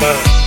I,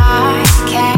I can't.